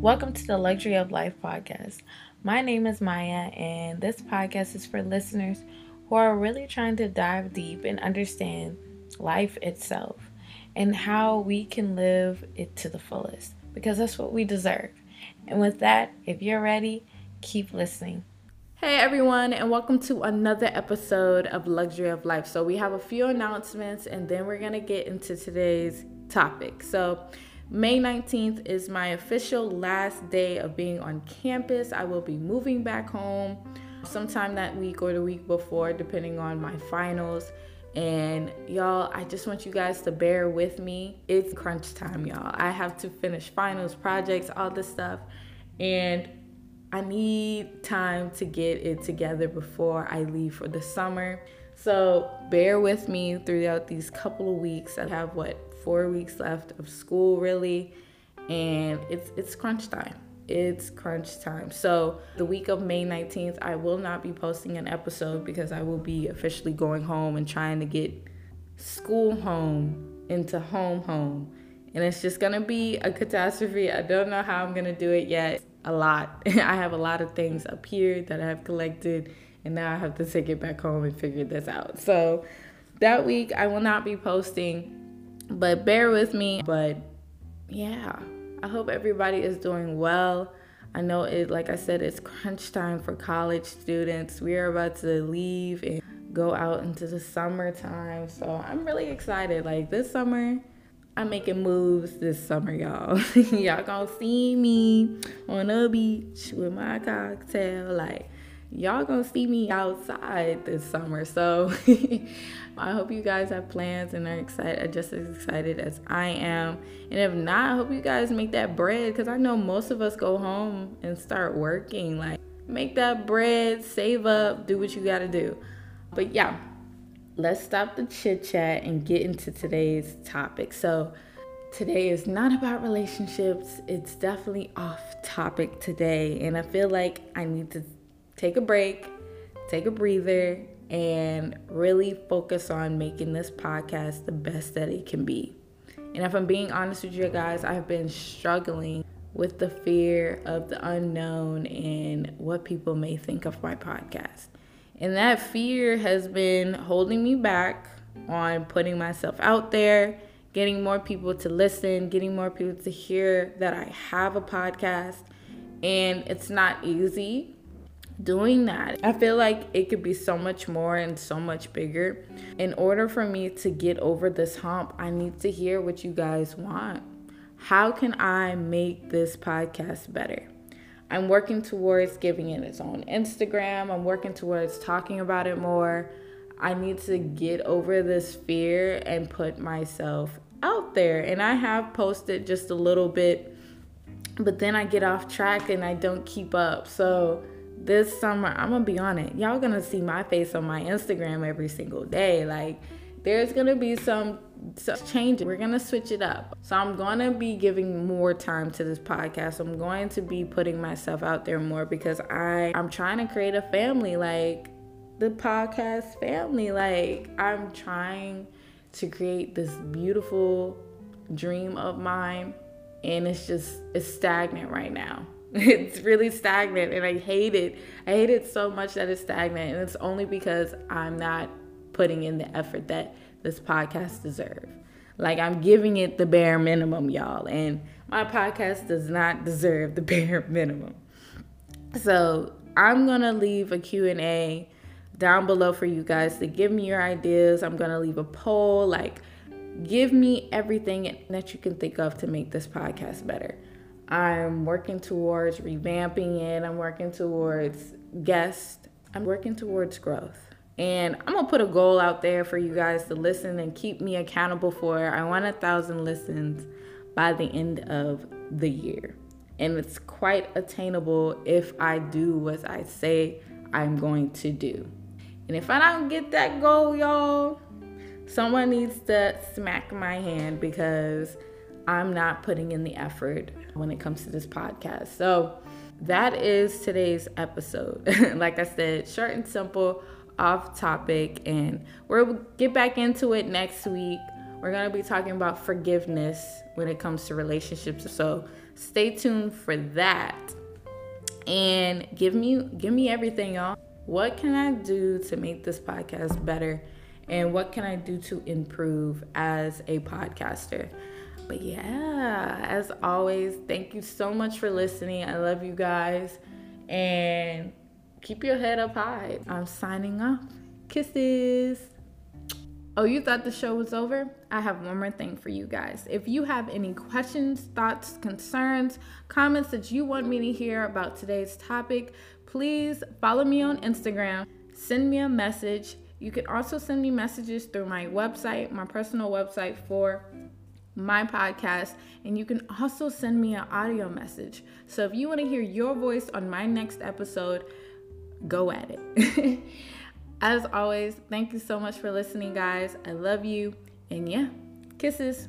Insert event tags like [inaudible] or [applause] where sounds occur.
Welcome to the Luxury of Life podcast. My name is Maya, and this podcast is for listeners who are really trying to dive deep and understand life itself and how we can live it to the fullest because that's what we deserve. And with that, if you're ready, keep listening. Hey everyone, and welcome to another episode of Luxury of Life. So, we have a few announcements and then we're going to get into today's topic. So, May 19th is my official last day of being on campus. I will be moving back home sometime that week or the week before, depending on my finals. And y'all, I just want you guys to bear with me. It's crunch time, y'all. I have to finish finals, projects, all this stuff. And I need time to get it together before I leave for the summer. So bear with me throughout these couple of weeks. I have what four weeks left of school really. And it's it's crunch time. It's crunch time. So the week of may 19th i will not be posting an episode because i will be officially going home and trying to get school home into home home. And it's just gonna be a catastrophe. I don't know how i'm gonna do it yet. A lot. [laughs] I have a lot of things up here that i have collected and now i have to take it back home and figure this out. So that week i will not be posting but bear with me. But yeah, I hope everybody is doing well. I know it, like I said, it's crunch time for college students. We are about to leave and go out into the summertime. So I'm really excited. Like this summer, I'm making moves this summer, y'all. [laughs] y'all gonna see me on the beach with my cocktail. Like, y'all gonna see me outside this summer. So [laughs] I hope you guys have plans and are excited, just as excited as I am. And if not, I hope you guys make that bread because I know most of us go home and start working. Like, make that bread, save up, do what you gotta do. But yeah, let's stop the chit chat and get into today's topic. So, today is not about relationships, it's definitely off topic today. And I feel like I need to take a break, take a breather, and really focus on making this podcast the best that it can be. And if I'm being honest with you guys, I've been struggling with the fear of the unknown and what people may think of my podcast. And that fear has been holding me back on putting myself out there, getting more people to listen, getting more people to hear that I have a podcast. And it's not easy doing that. I feel like it could be so much more and so much bigger. In order for me to get over this hump, I need to hear what you guys want. How can I make this podcast better? I'm working towards giving it its own Instagram. I'm working towards talking about it more. I need to get over this fear and put myself out there. And I have posted just a little bit, but then I get off track and I don't keep up. So, this summer, I'm gonna be on it. Y'all gonna see my face on my Instagram every single day. Like, there's gonna be some, some change. We're gonna switch it up. So I'm gonna be giving more time to this podcast. I'm going to be putting myself out there more because I I'm trying to create a family, like the podcast family. Like I'm trying to create this beautiful dream of mine, and it's just it's stagnant right now. [laughs] It's really stagnant and I hate it. I hate it so much that it's stagnant and it's only because I'm not putting in the effort that this podcast deserves. Like I'm giving it the bare minimum, y'all, and my podcast does not deserve the [laughs] bare minimum. So, I'm going to leave a Q&A down below for you guys to give me your ideas. I'm going to leave a poll like give me everything that you can think of to make this podcast better. I'm working towards revamping it. I'm working towards guests. I'm working towards growth. And I'm gonna put a goal out there for you guys to listen and keep me accountable for. I want a thousand listens by the end of the year. And it's quite attainable if I do what I say I'm going to do. And if I don't get that goal, y'all, someone needs to smack my hand because I'm not putting in the effort when it comes to this podcast. So that is today's episode. [laughs] like I said, short and simple, off topic, and we'll get back into it next week we're going to be talking about forgiveness when it comes to relationships. So stay tuned for that. And give me give me everything, y'all. What can I do to make this podcast better? And what can I do to improve as a podcaster? But yeah, as always, thank you so much for listening. I love you guys. And keep your head up high. I'm signing off. Kisses. Oh, you thought the show was over? I have one more thing for you guys. If you have any questions, thoughts, concerns, comments that you want me to hear about today's topic, please follow me on Instagram, send me a message. You can also send me messages through my website, my personal website for my podcast, and you can also send me an audio message. So if you want to hear your voice on my next episode, go at it. [laughs] As always, thank you so much for listening, guys. I love you. And yeah, kisses.